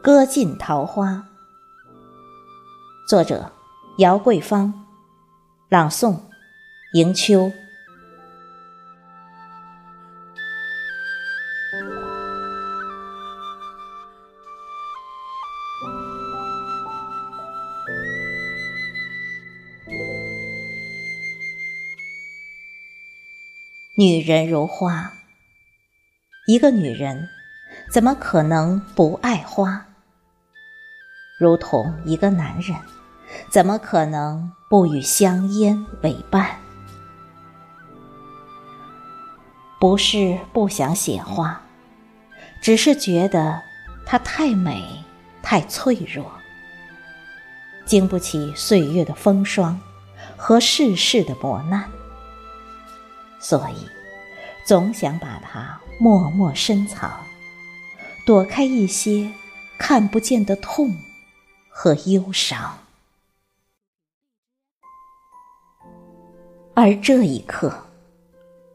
歌尽桃花作者姚桂芳朗诵迎秋。女人如花一个女人怎么可能不爱花？如同一个男人，怎么可能不与香烟为伴？不是不想写花，只是觉得它太美、太脆弱，经不起岁月的风霜和世事的磨难，所以总想把它默默深藏，躲开一些看不见的痛。和忧伤，而这一刻，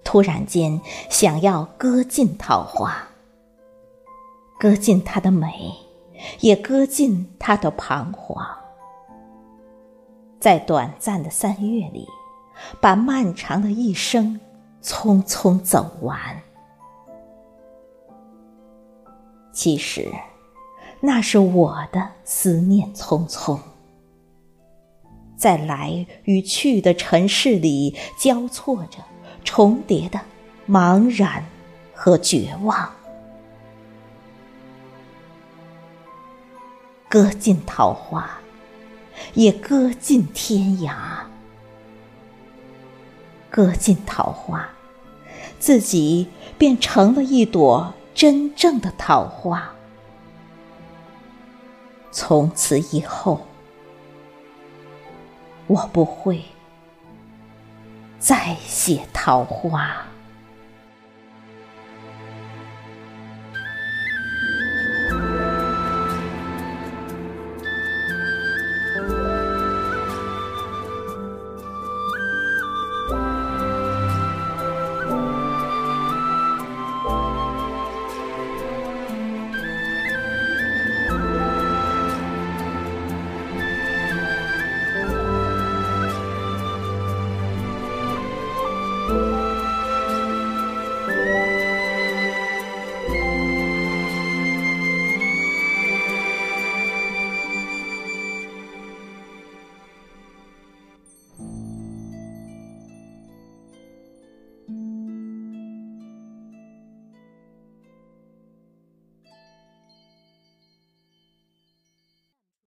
突然间想要割尽桃花，割尽它的美，也割尽它的彷徨，在短暂的三月里，把漫长的一生匆匆走完。其实。那是我的思念匆匆，在来与去的尘世里交错着、重叠的茫然和绝望。割尽桃花，也割尽天涯；割尽桃花，自己便成了一朵真正的桃花。从此以后，我不会再写桃花。